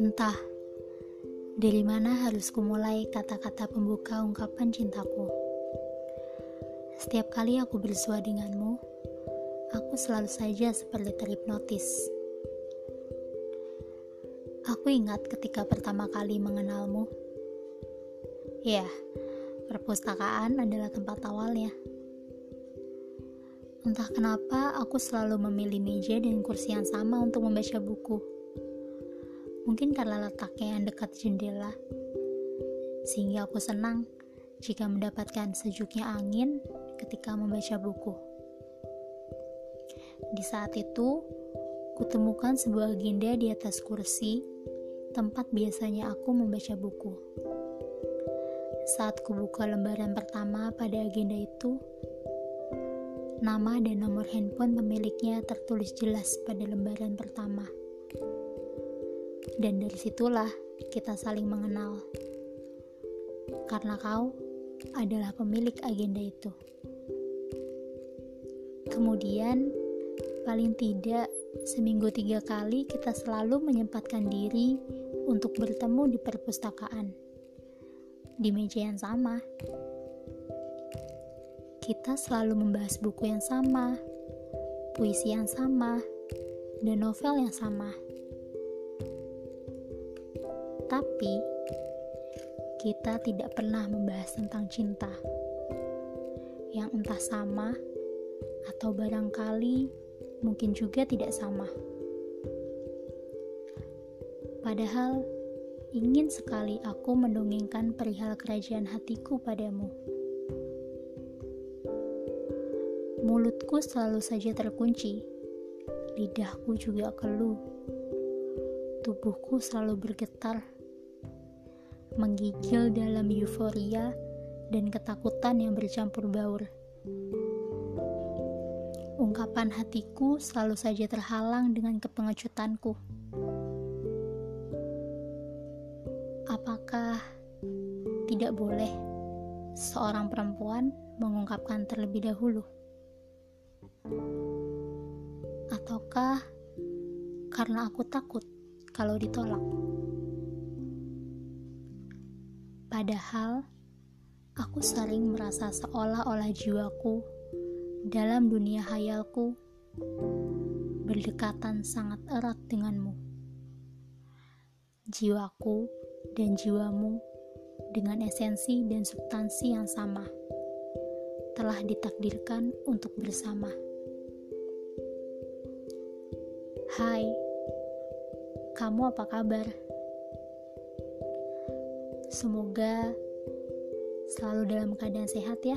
Entah dari mana harus kumulai kata-kata pembuka ungkapan cintaku. Setiap kali aku bersua denganmu, aku selalu saja seperti terhipnotis. Aku ingat ketika pertama kali mengenalmu. Ya, perpustakaan adalah tempat awalnya. Entah kenapa aku selalu memilih meja dan kursi yang sama untuk membaca buku Mungkin karena letaknya yang dekat jendela, sehingga aku senang jika mendapatkan sejuknya angin ketika membaca buku. Di saat itu, kutemukan sebuah agenda di atas kursi, tempat biasanya aku membaca buku. Saat kubuka lembaran pertama pada agenda itu, nama dan nomor handphone pemiliknya tertulis jelas pada lembaran pertama dan dari situlah kita saling mengenal. Karena kau adalah pemilik agenda itu. Kemudian, paling tidak seminggu tiga kali kita selalu menyempatkan diri untuk bertemu di perpustakaan. Di meja yang sama. Kita selalu membahas buku yang sama, puisi yang sama, dan novel yang sama. Tapi kita tidak pernah membahas tentang cinta yang entah sama atau barangkali mungkin juga tidak sama. Padahal ingin sekali aku mendongengkan perihal kerajaan hatiku padamu. Mulutku selalu saja terkunci, lidahku juga keluh, tubuhku selalu bergetar menggigil dalam euforia dan ketakutan yang bercampur baur. Ungkapan hatiku selalu saja terhalang dengan kepengecutanku. Apakah tidak boleh seorang perempuan mengungkapkan terlebih dahulu? Karena aku takut kalau ditolak? Padahal, aku sering merasa seolah-olah jiwaku dalam dunia hayalku berdekatan sangat erat denganmu. Jiwaku dan jiwamu dengan esensi dan substansi yang sama telah ditakdirkan untuk bersama. Hai, kamu apa kabar? Semoga selalu dalam keadaan sehat ya.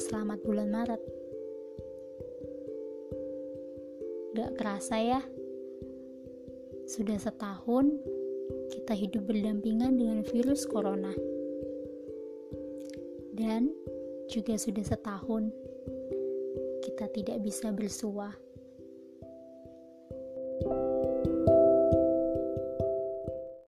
Selamat bulan Maret. Gak kerasa ya, sudah setahun kita hidup berdampingan dengan virus corona. Dan juga sudah setahun kita tidak bisa bersua